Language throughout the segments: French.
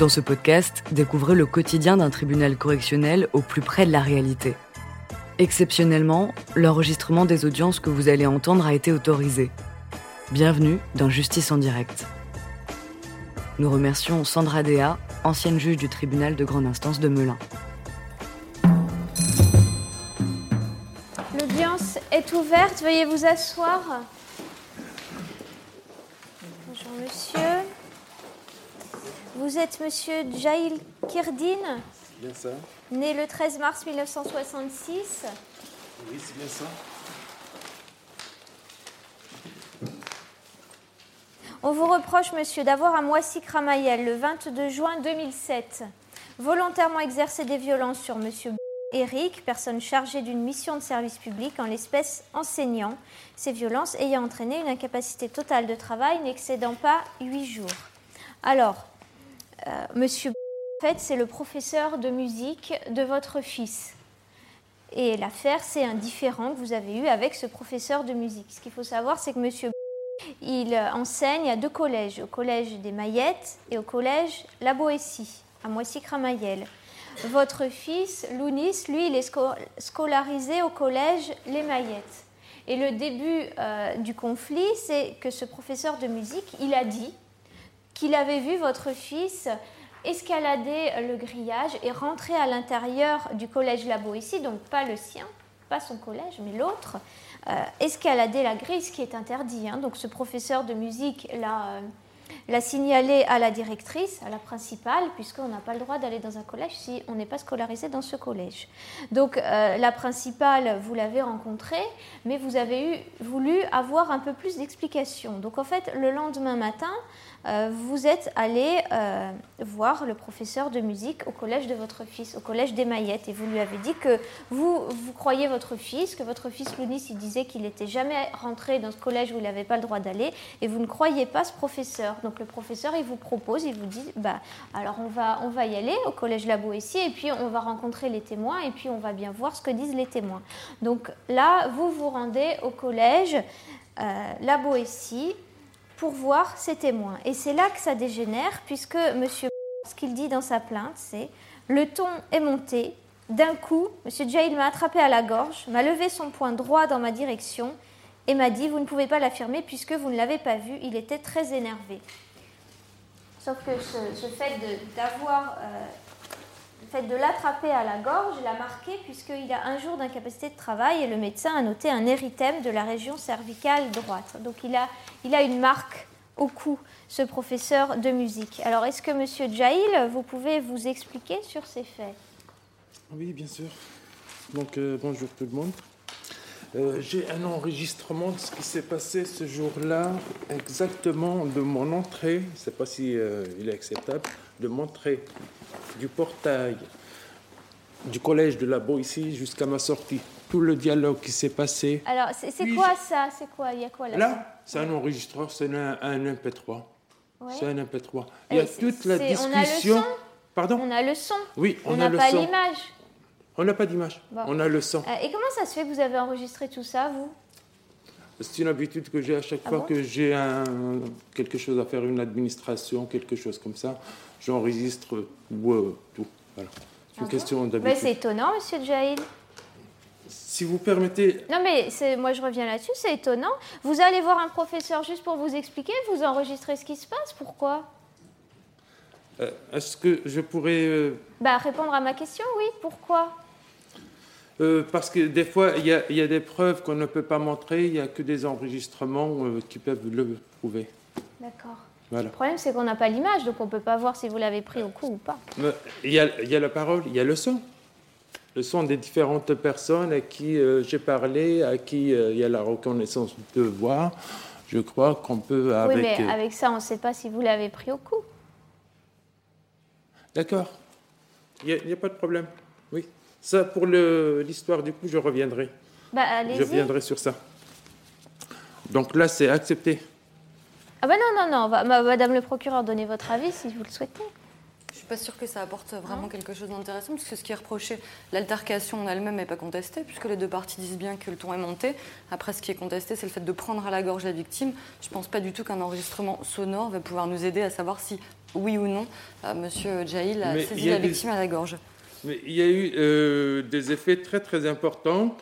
Dans ce podcast, découvrez le quotidien d'un tribunal correctionnel au plus près de la réalité. Exceptionnellement, l'enregistrement des audiences que vous allez entendre a été autorisé. Bienvenue dans Justice en direct. Nous remercions Sandra Dea, ancienne juge du tribunal de grande instance de Melun. L'audience est ouverte, veuillez vous asseoir. Bonjour monsieur. Vous êtes monsieur Jail Kirdine, Bien ça né le 13 mars 1966. Oui, c'est bien ça. On vous reproche, monsieur, d'avoir à Moissy-Cramayel, le 22 juin 2007, volontairement exercé des violences sur monsieur Eric, personne chargée d'une mission de service public, en l'espèce enseignant, ces violences ayant entraîné une incapacité totale de travail n'excédant pas 8 jours. Alors, monsieur en fait, c'est le professeur de musique de votre fils. Et l'affaire, c'est un différend que vous avez eu avec ce professeur de musique. Ce qu'il faut savoir, c'est que monsieur il enseigne à deux collèges, au collège des Maillettes et au collège La Boétie, à Moissy-Cramayel. Votre fils, Lounis, lui, il est sco- scolarisé au collège Les Maillettes. Et le début euh, du conflit, c'est que ce professeur de musique, il a dit qu'il avait vu votre fils escalader le grillage et rentrer à l'intérieur du collège La Boétie, donc pas le sien, pas son collège, mais l'autre, euh, escalader la grille, ce qui est interdit. hein. Donc ce professeur de musique l'a euh, l'a signalé à la directrice, à la principale, puisqu'on n'a pas le droit d'aller dans un collège si on n'est pas scolarisé dans ce collège. Donc euh, la principale, vous l'avez rencontrée, mais vous avez eu, voulu avoir un peu plus d'explications. Donc en fait, le lendemain matin, vous êtes allé euh, voir le professeur de musique au collège de votre fils, au collège des Maillettes, et vous lui avez dit que vous, vous croyez votre fils, que votre fils Lounis, il disait qu'il n'était jamais rentré dans ce collège où il n'avait pas le droit d'aller, et vous ne croyez pas ce professeur. Donc le professeur, il vous propose, il vous dit, bah, alors on va, on va y aller au collège La Boétie, et puis on va rencontrer les témoins, et puis on va bien voir ce que disent les témoins. Donc là, vous vous rendez au collège euh, La Boétie pour voir ces témoins. Et c'est là que ça dégénère, puisque monsieur, ce qu'il dit dans sa plainte, c'est le ton est monté. D'un coup, monsieur Jail m'a attrapé à la gorge, m'a levé son poing droit dans ma direction et m'a dit Vous ne pouvez pas l'affirmer puisque vous ne l'avez pas vu. Il était très énervé. Sauf que ce, fait d'avoir. euh, fait de l'attraper à la gorge l'a marqué puisqu'il a un jour d'incapacité de travail et le médecin a noté un érythème de la région cervicale droite. Donc il a, une marque au cou, ce professeur de musique. Alors est-ce que Monsieur Jail, vous pouvez vous expliquer sur ces faits? Oui, bien sûr. Donc, euh, bonjour tout le monde. Euh, J'ai un enregistrement de ce qui s'est passé ce jour-là, exactement de mon entrée, je ne sais pas si euh, il est acceptable, de mon entrée du portail du collège de la ici jusqu'à ma sortie. Tout le dialogue qui s'est passé. Alors c'est quoi ça? C'est quoi? Il y a quoi là? Là, c'est un enregistreur, c'est un, un MP3. Ouais. C'est un MP3. Il y a toute la c'est- on a le discussion. son? Pardon? On a le son, Oui, on n'a pas l'image? On n'a pas d'image. Bon. On a le son. Et comment ça se fait que vous avez enregistré tout ça, vous? C'est une habitude que j'ai à chaque Ah fois bon que j'ai un, quelque chose à faire, une administration, quelque chose comme ça. J'enregistre ou, tout. Voilà. C'est une question Mais d'habitude. c'est étonnant, Monsieur Jail. Si vous permettez, Non mais c'est- moi je reviens là-dessus, c'est étonnant. Vous allez voir un professeur juste pour vous expliquer, vous enregistrez ce qui se passe, pourquoi? Euh, est-ce que je pourrais... euh, Bah répondre à ma question, oui, pourquoi? Euh, parce que des fois, il y, a- il y a des preuves qu'on ne peut pas montrer, il n'y a que des enregistrements euh, qui peuvent le prouver. D'accord. Voilà. Le problème c'est qu'on n'a pas l'image, donc on ne peut pas voir si vous l'avez pris au coup ou pas. Mais Il y, a, il y a la parole, il y a le son. Le son des différentes personnes à qui euh, j'ai parlé, à qui euh, il y a la reconnaissance de voix. Je crois qu'on peut avec... oui, mais euh, avec ça, on ne sait pas si vous l'avez pris au coup. D'accord. Il n'y a pas de problème. Ça, pour l'histoire du coup, je reviendrai. Bah Je reviendrai sur ça. Donc là, c'est accepté. Ah bah non, non, non, Madame le procureur, donnez votre avis si vous le souhaitez. Je suis pas sûre que ça apporte vraiment quelque chose d'intéressant, puisque ce qui est reproché, l'altercation en elle-même n'est pas contestée, puisque les deux parties disent bien que le ton est monté. Après, ce qui est contesté, c'est le fait de prendre à la gorge la victime. Je pense pas du tout qu'un enregistrement sonore va pouvoir nous aider à savoir si oui ou non, euh, Monsieur Jaïl a saisi la victime à la gorge. Mais il y a eu euh, des effets très très importants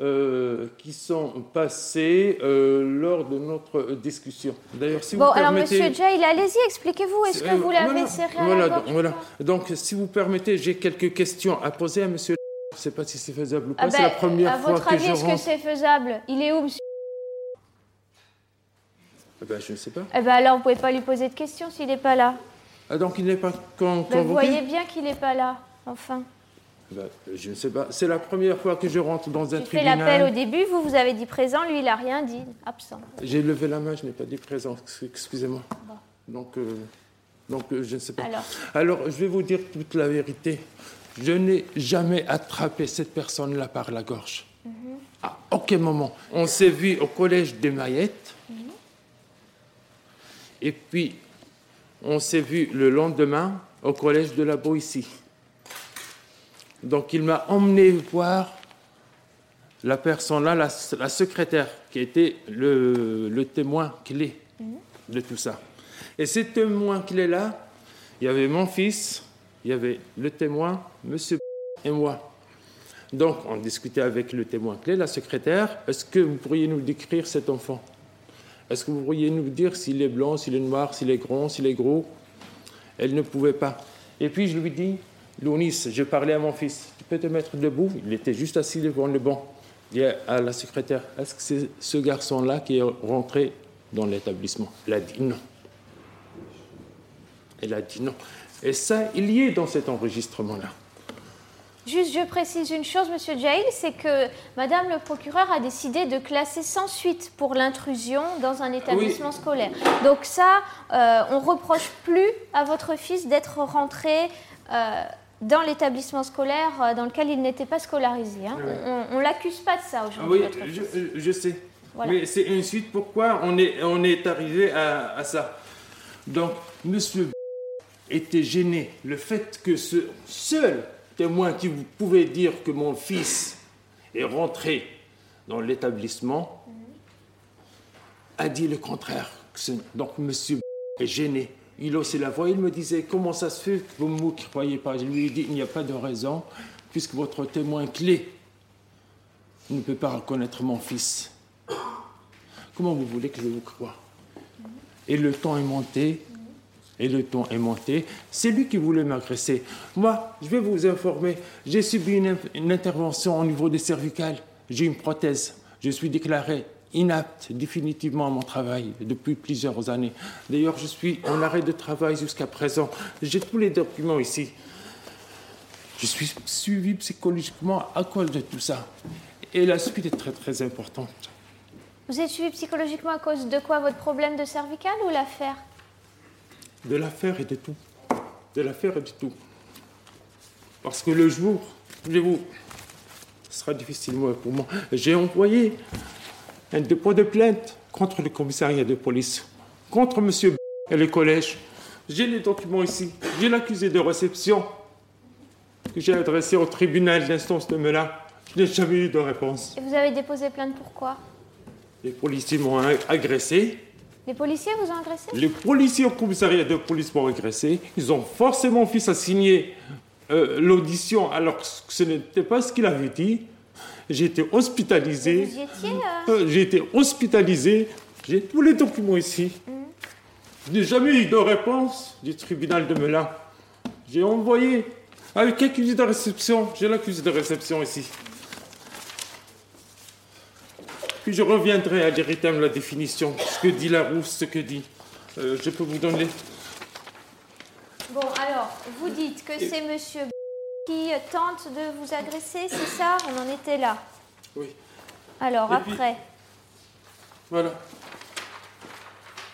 euh, qui sont passés lors de notre discussion. D'ailleurs, si bon, vous alors Monsieur Jaïl, allez-y, expliquez-vous. Est-ce que vous l'avez serré à voilà, la gorge Voilà. Donc, si vous permettez, j'ai quelques questions à poser à Monsieur. Je ne sais pas si c'est faisable ou pas. Ah c'est la ben, première fois que je À votre avis, est-ce que c'est faisable? Il est où, Monsieur? Eh ben, Je ne sais pas. Eh ben, alors, vous ne pouvez pas lui poser de questions s'il n'est pas là. Ah, donc il n'est pas convoqué ben, Vous voyez bien qu'il n'est pas là, enfin. Ben, je ne sais pas. C'est la première fois que je rentre dans un tribunal. fait l'appel au début, vous, vous avez dit présent, lui, il n'a rien dit, absent. J'ai levé la main, je n'ai pas dit présent, excusez-moi. Donc, euh, donc euh, je ne sais pas. Alors. Alors, je vais vous dire toute la vérité. Je n'ai jamais attrapé cette personne-là par la gorge. Mhm. À aucun moment. On s'est vu au collège des Maillettes. Mhm. Et puis, on s'est vu le lendemain au collège de la Boétie. Donc il m'a emmené voir la personne là, la, secrétaire, qui était le, le, témoin clé de tout ça. Et ce témoin clé-là, il y avait mon fils, il y avait le témoin, monsieur et moi. Donc on discutait avec le témoin clé, la secrétaire, est-ce que vous pourriez nous décrire cet enfant? Est-ce que vous pourriez nous dire s'il est blanc, s'il est noir, s'il est grand, s'il est gros? Elle ne pouvait pas. Et puis je lui dis, Lounis, je parlais à mon fils, tu peux te mettre debout? Il était juste assis devant le banc. Il dit à la secrétaire, est-ce que c'est ce garçon-là qui est rentré dans l'établissement? Elle a dit non. Elle a dit non. Et ça, il y est dans cet enregistrement-là. Juste, je précise une chose, Monsieur Jail, c'est que Madame le procureur a décidé de classer sans suite pour l'intrusion dans un établissement scolaire. Donc ça, euh, on reproche plus à votre fils d'être rentré euh, dans l'établissement scolaire euh, dans lequel il n'était pas scolarisé. Hein. On, ne l'accuse pas de ça aujourd'hui. oui, je, sais. Mais c'est une suite. Pourquoi on est, on est arrivé à, à ça? Donc, Monsieur était gêné. Le fait que ce seul témoin qui vous pouvez dire que mon fils est rentré dans l'établissement a dit le contraire. Donc monsieur est gêné. Il haussait la voix, il me disait comment ça se fait que vous ne me croyez pas? Je lui ai dit il n'y a pas de raison puisque votre témoin clé ne peut pas reconnaître mon fils. Comment vous voulez que je vous croie? Et le temps est monté, et le ton est monté. C'est lui qui voulait m'agresser. Moi, je vais vous informer, j'ai subi une, intervention au niveau des cervicales. J'ai une prothèse. Je suis déclaré inapte définitivement à mon travail depuis plusieurs années. D'ailleurs, je suis en arrêt de travail jusqu'à présent. J'ai tous les documents ici. Je suis suivi psychologiquement à cause de tout ça. Et la suite est très très importante. Vous êtes suivi psychologiquement à cause de quoi? Votre problème de cervicale ou l'affaire? De l'affaire et de tout. De l'affaire et de tout. Parce que le jour, vous ce sera difficile pour moi, j'ai envoyé un dépôt de plainte contre le commissariat de police, contre monsieur et le collège. J'ai les documents ici. J'ai l'accusé de réception que j'ai adressé au tribunal d'instance de Melun. Je n'ai jamais eu de réponse. Et vous avez déposé plainte pourquoi Les policiers m'ont agressé. Les policiers vous ont agressé? Les policiers au commissariat de police m'ont agressé. Ils ont forcé mon fils à signer euh, l'audition alors que ce n'était pas ce qu'il avait dit. J'ai été hospitalisé. Vous étiez euh euh, J'ai été hospitalisé. J'ai tous les documents ici. Mm. Je n'ai jamais eu de réponse du tribunal de Melun. J'ai envoyé avec accusé de réception. J'ai l'accusé de réception ici. Puis je reviendrai à l'iritem la définition, ce que dit Larousse, ce que dit. Euh, je peux vous donner. Bon, alors, vous dites que c'est monsieur qui tente de vous agresser, c'est ça? On en était là. Oui. Alors, après Voilà.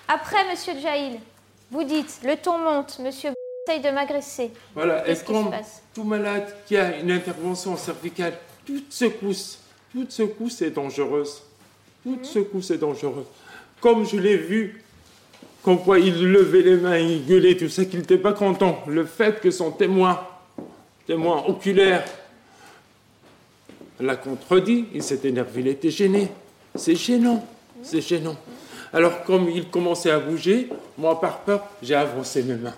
Après, monsieur Jaïl, vous dites, le ton monte, monsieur essaye de m'agresser. Voilà, est-ce qu'on, tout malade qui a une intervention cervicale, toute secousse, toute secousse est dangereuse. Toute secousse est dangereux. Comme je l'ai vu, comme quoi il levait les mains, il gueulait, tout ça, qu'il n'était pas content. Le fait que son témoin, témoin oculaire, l'a contredit, il s'est énervé, il était gêné. C'est gênant, c'est gênant. Alors comme il commençait à bouger, moi par peur, j'ai avancé mes mains.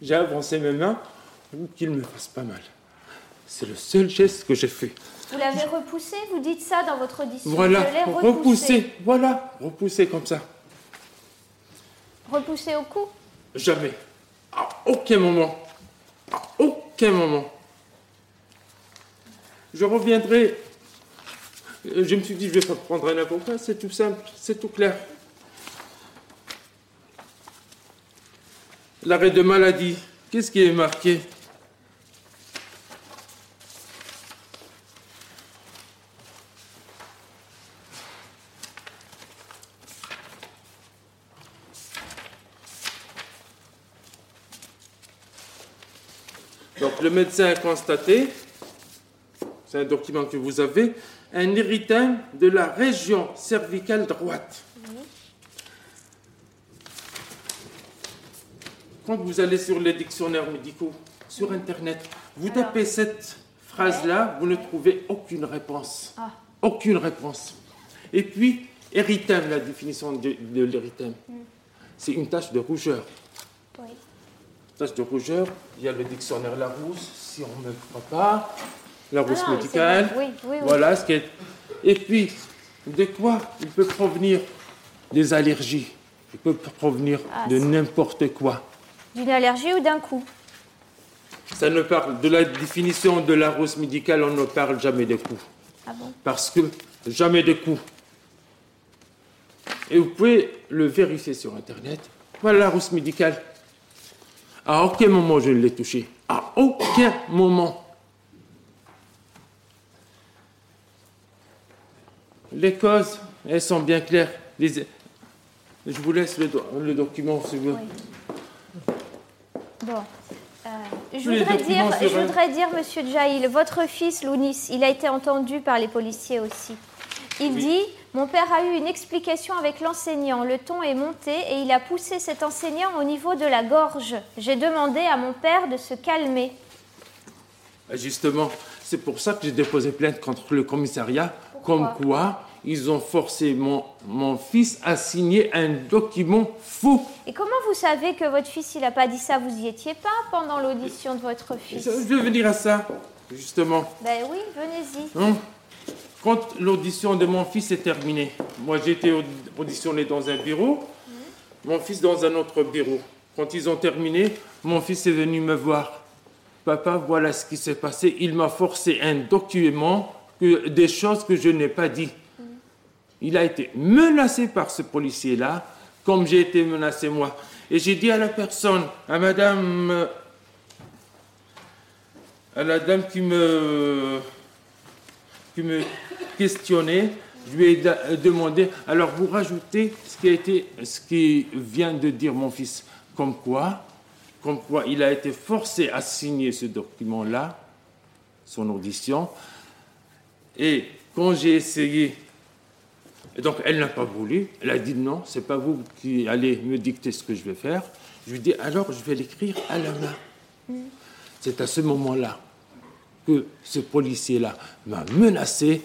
j'ai avancé mes mains pour qu'il me fasse pas mal. C'est le seul geste que j'ai fait. Vous l'avez repoussé? Vous dites ça dans votre audition Voilà, repoussé. voilà, repousser comme ça. Repoussé au cou? Jamais. À aucun moment. À aucun moment. Je reviendrai. Je me suis dit, je vais pas prendre un avocat, c'est tout simple, c'est tout clair. L'arrêt de maladie, qu'est-ce qui est marqué? Donc le médecin a constaté, c'est un document que vous avez, un érythème de la région cervicale droite. Quand vous allez sur les dictionnaires médicaux, sur Internet, vous Alors. tapez cette phrase-là, vous ne trouvez aucune réponse. Ah. Aucune réponse. Et puis, érythème, la définition de, de l'érythème, c'est une tache de rougeur. Oui. Tache de rougeur, il y a le dictionnaire Larousse, si on ne me croit pas, Larousse Ah médicale. Oui, oui, oui. Voilà ce qui est. Et puis, de quoi il peut provenir des allergies? Il peut provenir Ah, de n'importe quoi. D'une allergie ou d'un coup? Ça ne parle de la définition de la rousse médicale, on ne parle jamais de coups. Ah bon? Parce que jamais de coups. Et vous pouvez le vérifier sur Internet. Voilà la rousse médicale. À aucun moment je ne l'ai touché. À aucun moment. Les causes, elles sont bien claires. Les- Je vous laisse le, do- le document si vous Oui. Bon. Euh, je, voudrais dire, je voudrais dire, monsieur Jaïl, votre fils, Lounis, il a été entendu par les policiers aussi. Il Oui. dit Mon père a eu une explication avec l'enseignant. Le ton est monté et il a poussé cet enseignant au niveau de la gorge. J'ai demandé à mon père de se calmer. Justement, c'est pour ça que j'ai déposé plainte contre le commissariat, comme quoi ils ont forcé mon, mon fils à signer un document faux. Et comment vous savez que votre fils, il n'a pas dit ça? Vous y étiez pas pendant l'audition de votre fils? Je vais venir à ça, justement. Ben oui, venez-y. Hein? Quand l'audition de mon fils est terminée, moi j'ai été aud- auditionné dans un bureau, mon fils dans un autre bureau. Quand ils ont terminé, mon fils est venu me voir. Papa, voilà ce qui s'est passé. Il m'a forcé un document, que, des choses que je n'ai pas dit. Il a été menacé par ce policier-là, comme j'ai été menacé moi. Et j'ai dit à la personne, à madame, à la dame qui me, qui me questionnait, je lui ai da- demandé, alors vous rajoutez ce qui, a été, ce qui vient de dire mon fils, comme quoi, comme quoi il a été forcé à signer ce document-là, son audition, et quand j'ai essayé, donc elle n'a pas voulu, elle a dit non, c'est pas vous qui allez me dicter ce que je vais faire. Je lui ai dit alors je vais l'écrire à la main. C'est à ce moment-là que ce policier-là m'a menacé.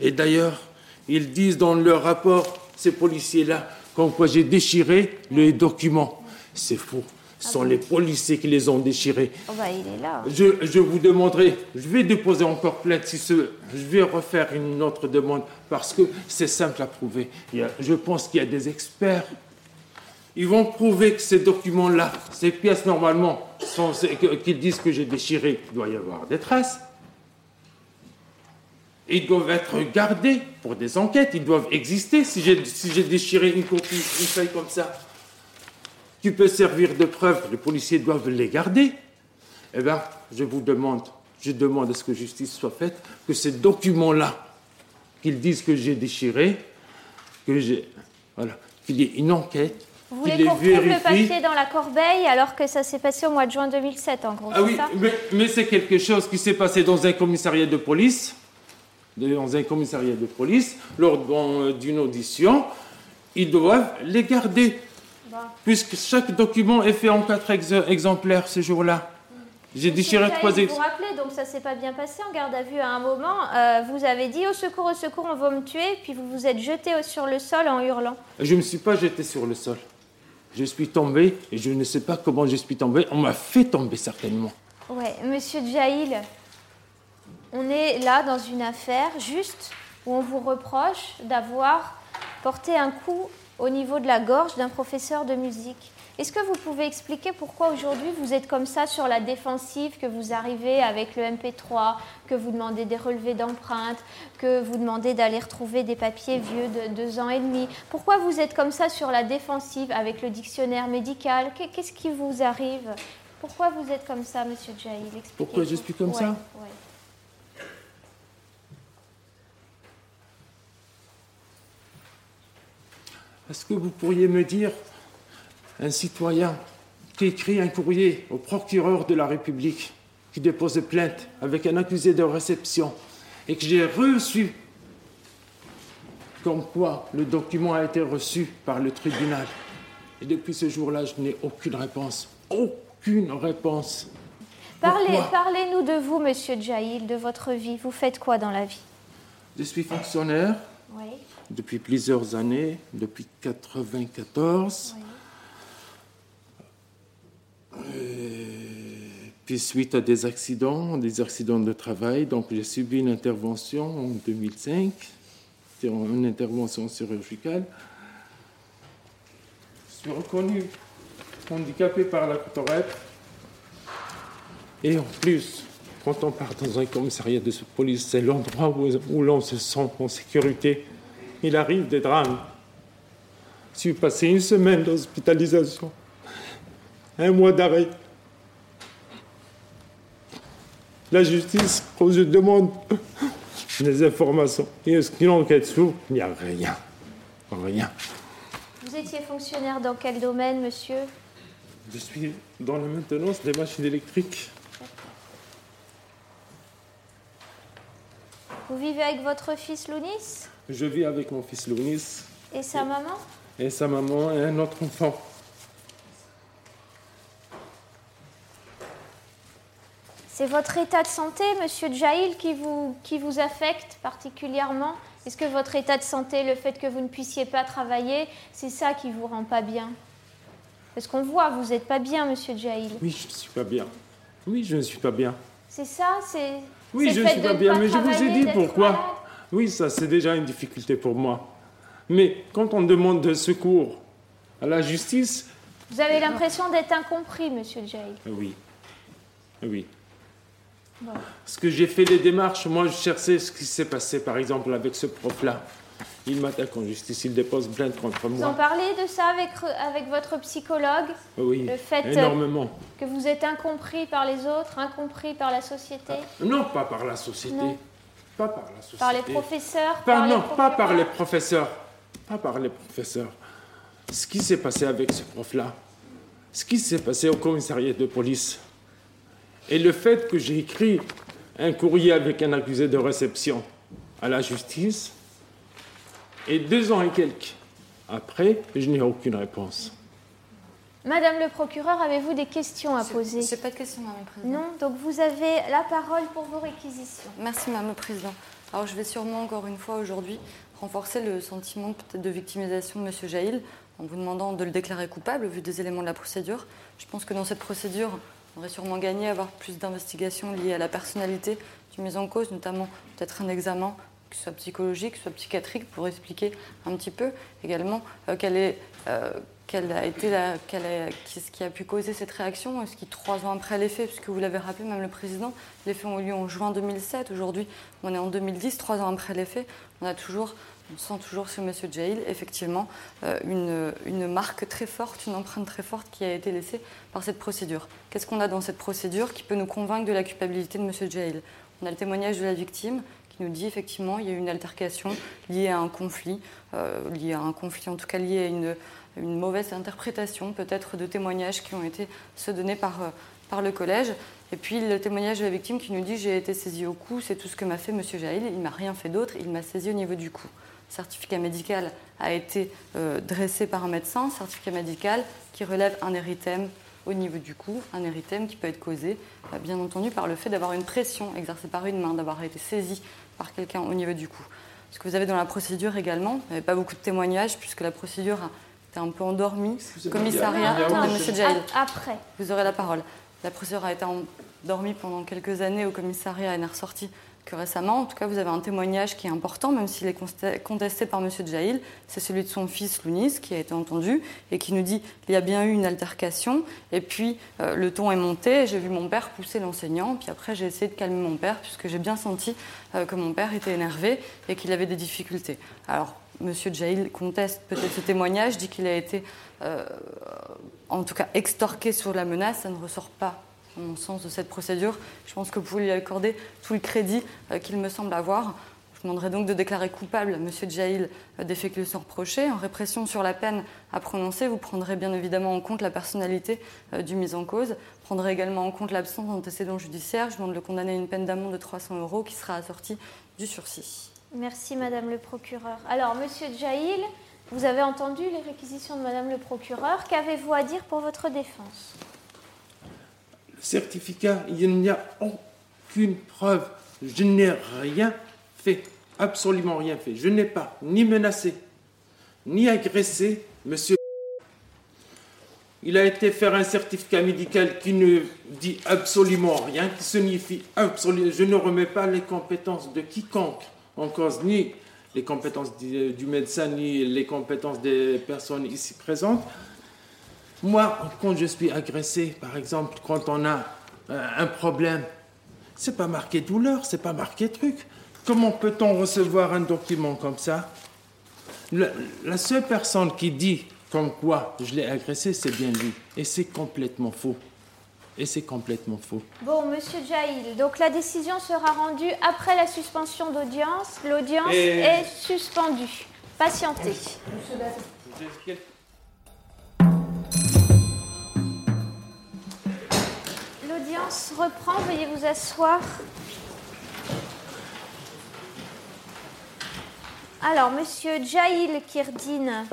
Et d'ailleurs, ils disent dans leur rapport, ces policiers-là, comme quoi j'ai déchiré les documents. C'est faux. Ce sont les policiers qui les ont déchirés. Oh bah il est là. Je, je vous demanderai, je vais déposer encore plainte si ce, je vais refaire une autre demande parce que c'est simple à prouver. A- je pense qu'il y a des experts. Ils vont prouver que ces documents-là, ces pièces normalement, qu'ils disent que j'ai déchiré, il doit y avoir des traces. Ils doivent être gardés pour des enquêtes, ils doivent exister. Si j'ai déchiré une copie, une feuille comme ça, qui peut servir de preuve, les policiers doivent les garder. Eh bien, je vous demande, je demande à ce que justice soit faite, que ces documents-là, qu'ils disent que j'ai déchirés, que j'ai, voilà, qu'il y ait une enquête, Vous voulez qu'on retrouve le papier dans la corbeille alors que ça s'est passé au mois de juin 2007 en gros, Ah oui, ça mais, mais c'est quelque chose qui s'est passé dans un commissariat de police, dans un commissariat de police, lors d'un- d'une audition. Ils doivent les garder, puisque chaque document est fait en quatre ex- exemplaires ce jour-là. J'ai déchiré trois ex- Vous vous rappelez, donc ça s'est pas bien passé en garde à vue à un moment. euh, vous avez dit au secours, au secours, on va me tuer, puis vous vous êtes jeté sur le sol en hurlant. Je ne me suis pas jeté sur le sol. Je suis tombé et je ne sais pas comment je suis tombé. On m'a fait tomber certainement. Ouais, monsieur Djaïl, on est là dans une affaire juste où on vous reproche d'avoir porté un coup au niveau de la gorge d'un professeur de musique. Est-ce que vous pouvez expliquer pourquoi aujourd'hui vous êtes comme ça sur la défensive, que vous arrivez avec le MP3, que vous demandez des relevés d'empreintes, que vous demandez d'aller retrouver des papiers vieux de deux ans et demi? Pourquoi vous êtes comme ça sur la défensive avec le dictionnaire médical? Qu'est-ce qui vous arrive? Pourquoi vous êtes comme ça, monsieur Jaïl Pourquoi je suis comme ça? Est-ce que vous pourriez me dire un citoyen qui écrit un courrier au procureur de la République, qui dépose plainte avec un accusé de réception, et que j'ai reçu comme quoi le document a été reçu par le tribunal. Et depuis ce jour-là, je n'ai aucune réponse. Aucune réponse. Parlez, parlez-nous de vous, monsieur Djaïl, de votre vie. Vous faites quoi dans la vie? Je suis fonctionnaire depuis plusieurs années, depuis 1994. Oui. Puis suite à des accidents, des accidents de travail, donc j'ai subi une intervention en 2005, une intervention chirurgicale. Je suis reconnu handicapé par la cotorette. Et en plus, quand on part dans un commissariat de police, c'est l'endroit où, où l'on se sent en sécurité. Il arrive des drames. Je suis passé une semaine d'hospitalisation un mois d'arrêt. La justice, quand je demande des informations, est-ce qu'il enquête sur Il n'y a rien. Rien. Vous étiez fonctionnaire dans quel domaine, monsieur? Je suis dans la maintenance des machines électriques. Vous vivez avec votre fils Lounis? Je vis avec mon fils Lounis. Et sa maman? Et sa maman et un autre enfant. C'est votre état de santé, monsieur Djaïl, qui vous, qui vous affecte particulièrement? Est-ce que votre état de santé, le fait que vous ne puissiez pas travailler, c'est ça qui vous rend pas bien? Parce qu'on voit, vous n'êtes pas bien, monsieur Djaïl. Oui, je ne suis pas bien. Oui, je ne suis pas bien. C'est ça C'est. Oui, je ne suis pas bien, mais je vous ai dit pourquoi. Oui, ça, c'est déjà une difficulté pour moi. Mais quand on demande de secours à la justice. Vous avez l'impression d'être incompris, monsieur Djaïl. Oui. Oui. Parce que j'ai fait les démarches, moi je cherchais ce qui s'est passé par exemple avec ce prof-là. Il m'attaque en justice, il dépose plainte contre moi. Vous en parlez de ça avec, avec votre psychologue? Oui, le fait euh, énormément. Que vous êtes incompris par les autres, incompris par la société? Ah, Non, pas par la société. Pas par la société. Par les professeurs par Non, pas par les professeurs. Pas par les professeurs. Ce qui s'est passé avec ce prof-là, ce qui s'est passé au commissariat de police, et le fait que j'ai écrit un courrier avec un accusé de réception à la justice, et deux ans et quelques après, je n'ai aucune réponse. Madame le procureur, avez-vous des questions à poser? Je n'ai pas de questions, Madame le Président. Non, donc vous avez la parole pour vos réquisitions. Merci, Madame le Président. Alors, je vais sûrement, encore une fois, aujourd'hui, renforcer le sentiment peut-être de victimisation de M. Jaïl en vous demandant de le déclarer coupable au vu des éléments de la procédure. Je pense que dans cette procédure, on aurait sûrement gagné à avoir plus d'investigations liées à la personnalité du mis en cause, notamment peut-être un examen, que ce soit psychologique, que ce soit psychiatrique, pour expliquer un petit peu également euh, euh, a été ce qui a pu causer cette réaction. Est-ce qu'il, trois ans après les faits, puisque vous l'avez rappelé, même le président, les faits ont eu lieu en juin 2007, aujourd'hui on est en 2010, trois ans après les faits, on a toujours on sent toujours sur M. Jail, effectivement, euh, une, marque très forte, une empreinte très forte qui a été laissée par cette procédure. Qu'est-ce qu'on a dans cette procédure qui peut nous convaincre de la culpabilité de M. Jail? On a le témoignage de la victime qui nous dit effectivement il y a eu une altercation liée à un conflit, euh, liée à un conflit, en tout cas liée à une, mauvaise interprétation peut-être de témoignages qui ont été se donnés par, euh, par le collège. Et puis le témoignage de la victime qui nous dit j'ai été saisi au cou, c'est tout ce que m'a fait M. Jail, il m'a rien fait d'autre, il m'a saisi au niveau du cou certificat médical a été euh, dressé par un médecin, certificat médical qui relève un érythème au niveau du cou, un érythème qui peut être causé, euh, bien entendu, par le fait d'avoir une pression exercée par une main, d'avoir été saisi par quelqu'un au niveau du cou. Ce que vous avez dans la procédure également, il n'y avait pas beaucoup de témoignages puisque la procédure a été un peu endormie au commissariat de M. Jail. Après. Vous aurez la parole. La procédure a été endormie pendant quelques années au commissariat et n'est ressortie que récemment. En tout cas, vous avez un témoignage qui est important, même s'il est contesté par M. Jail. C'est celui de son fils Lounis, qui a été entendu et qui nous dit qu'il y a bien eu une altercation. Et puis, euh, le ton est monté. J'ai vu mon père pousser l'enseignant. Puis après, j'ai essayé de calmer mon père, puisque j'ai bien senti euh, que mon père était énervé et qu'il avait des difficultés. Alors, M. Jail conteste peut-être ce témoignage, dit qu'il a été, euh, en tout cas, extorqué sur la menace. Ça ne ressort pas mon sens, de cette procédure. Je pense que vous pouvez lui accorder tout le crédit euh, qu'il me semble avoir. Je demanderai donc de déclarer coupable M. Jail euh, des faits qui lui sont reprochés. En répression sur la peine à prononcer, vous prendrez bien évidemment en compte la personnalité euh, du mis en cause. Vous prendrez également en compte l'absence d'antécédents judiciaires. Je demande de le condamner à une peine d'amende de 300 euros qui sera assortie du sursis. Merci, Madame le procureur. Alors, Monsieur Jail, vous avez entendu les réquisitions de Madame le procureur. Qu'avez-vous à dire pour votre défense? Certificat, il n'y a aucune preuve. Je n'ai rien fait, absolument rien fait. Je n'ai pas ni menacé, ni agressé monsieur. Il a été faire un certificat médical qui ne dit absolument rien, qui signifie absolument. Je ne remets pas les compétences de quiconque en cause, ni les compétences du médecin, ni les compétences des personnes ici présentes. Moi, quand je suis agressé, par exemple, quand on a euh, un problème, c'est pas marqué douleur, c'est pas marqué truc. Comment peut-on recevoir un document comme ça? La seule personne qui dit comme quoi je l'ai agressé, c'est bien lui. Et c'est complètement faux. Et c'est complètement faux. Bon, monsieur Jaïl, donc la décision sera rendue après la suspension d'audience. L'audience est suspendue. Patientez. L'audience reprend, veuillez vous asseoir. Alors, monsieur Jaïl Kirdine.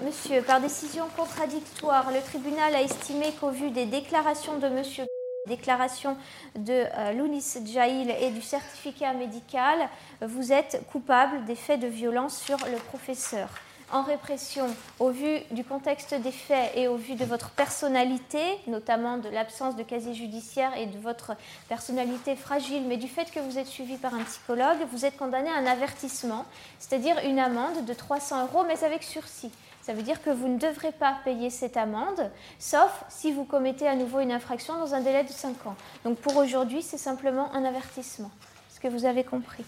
Monsieur, par décision contradictoire, le tribunal a estimé qu'au vu des déclarations de monsieur déclaration de euh, Lounis Jaïl et du certificat médical, vous êtes coupable des faits de violence sur le professeur en répression, au vu du contexte des faits et au vu de votre personnalité, notamment de l'absence de casier judiciaire et de votre personnalité fragile, mais du fait que vous êtes suivi par un psychologue, vous êtes condamné à un avertissement, c'est-à-dire une amende de 300 euros, mais avec sursis. Ça veut dire que vous ne devrez pas payer cette amende, sauf si vous commettez à nouveau une infraction dans un délai de 5 ans. Donc pour aujourd'hui, c'est simplement un avertissement. Est-ce que vous avez compris?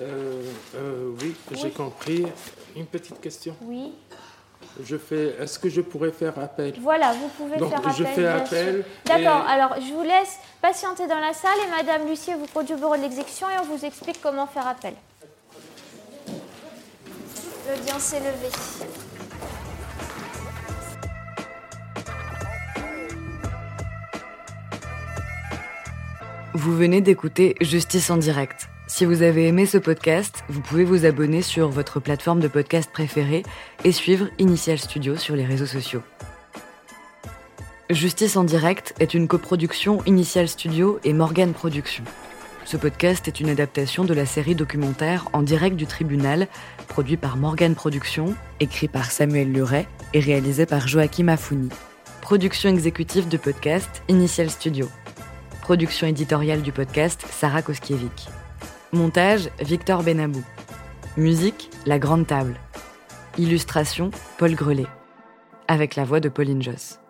Euh, euh, oui, j'ai compris. Une petite question. Oui. Je fais. Est-ce que je pourrais faire appel? Voilà, vous pouvez faire appel. Je fais appel. D'accord. Alors, je vous laisse patienter dans la salle et Madame Lucier vous conduit au bureau de l'exécution et on vous explique comment faire appel. L'audience est levée. Vous venez d'écouter Justice en direct si vous avez aimé ce podcast, vous pouvez vous abonner sur votre plateforme de podcast préférée et suivre Initial Studio sur les réseaux sociaux. Justice en direct est une coproduction Initial Studio et Morgan Productions. Ce podcast est une adaptation de la série documentaire En direct du tribunal, produit par Morgan Productions, écrit par Samuel Luret et réalisé par Joachim Afouni. Production exécutive de podcast Initial Studio. Production éditoriale du podcast Sarah Koskiewicz. Montage Victor Benabou. Musique La Grande Table. Illustration Paul Grelet. Avec la voix de Pauline Joss.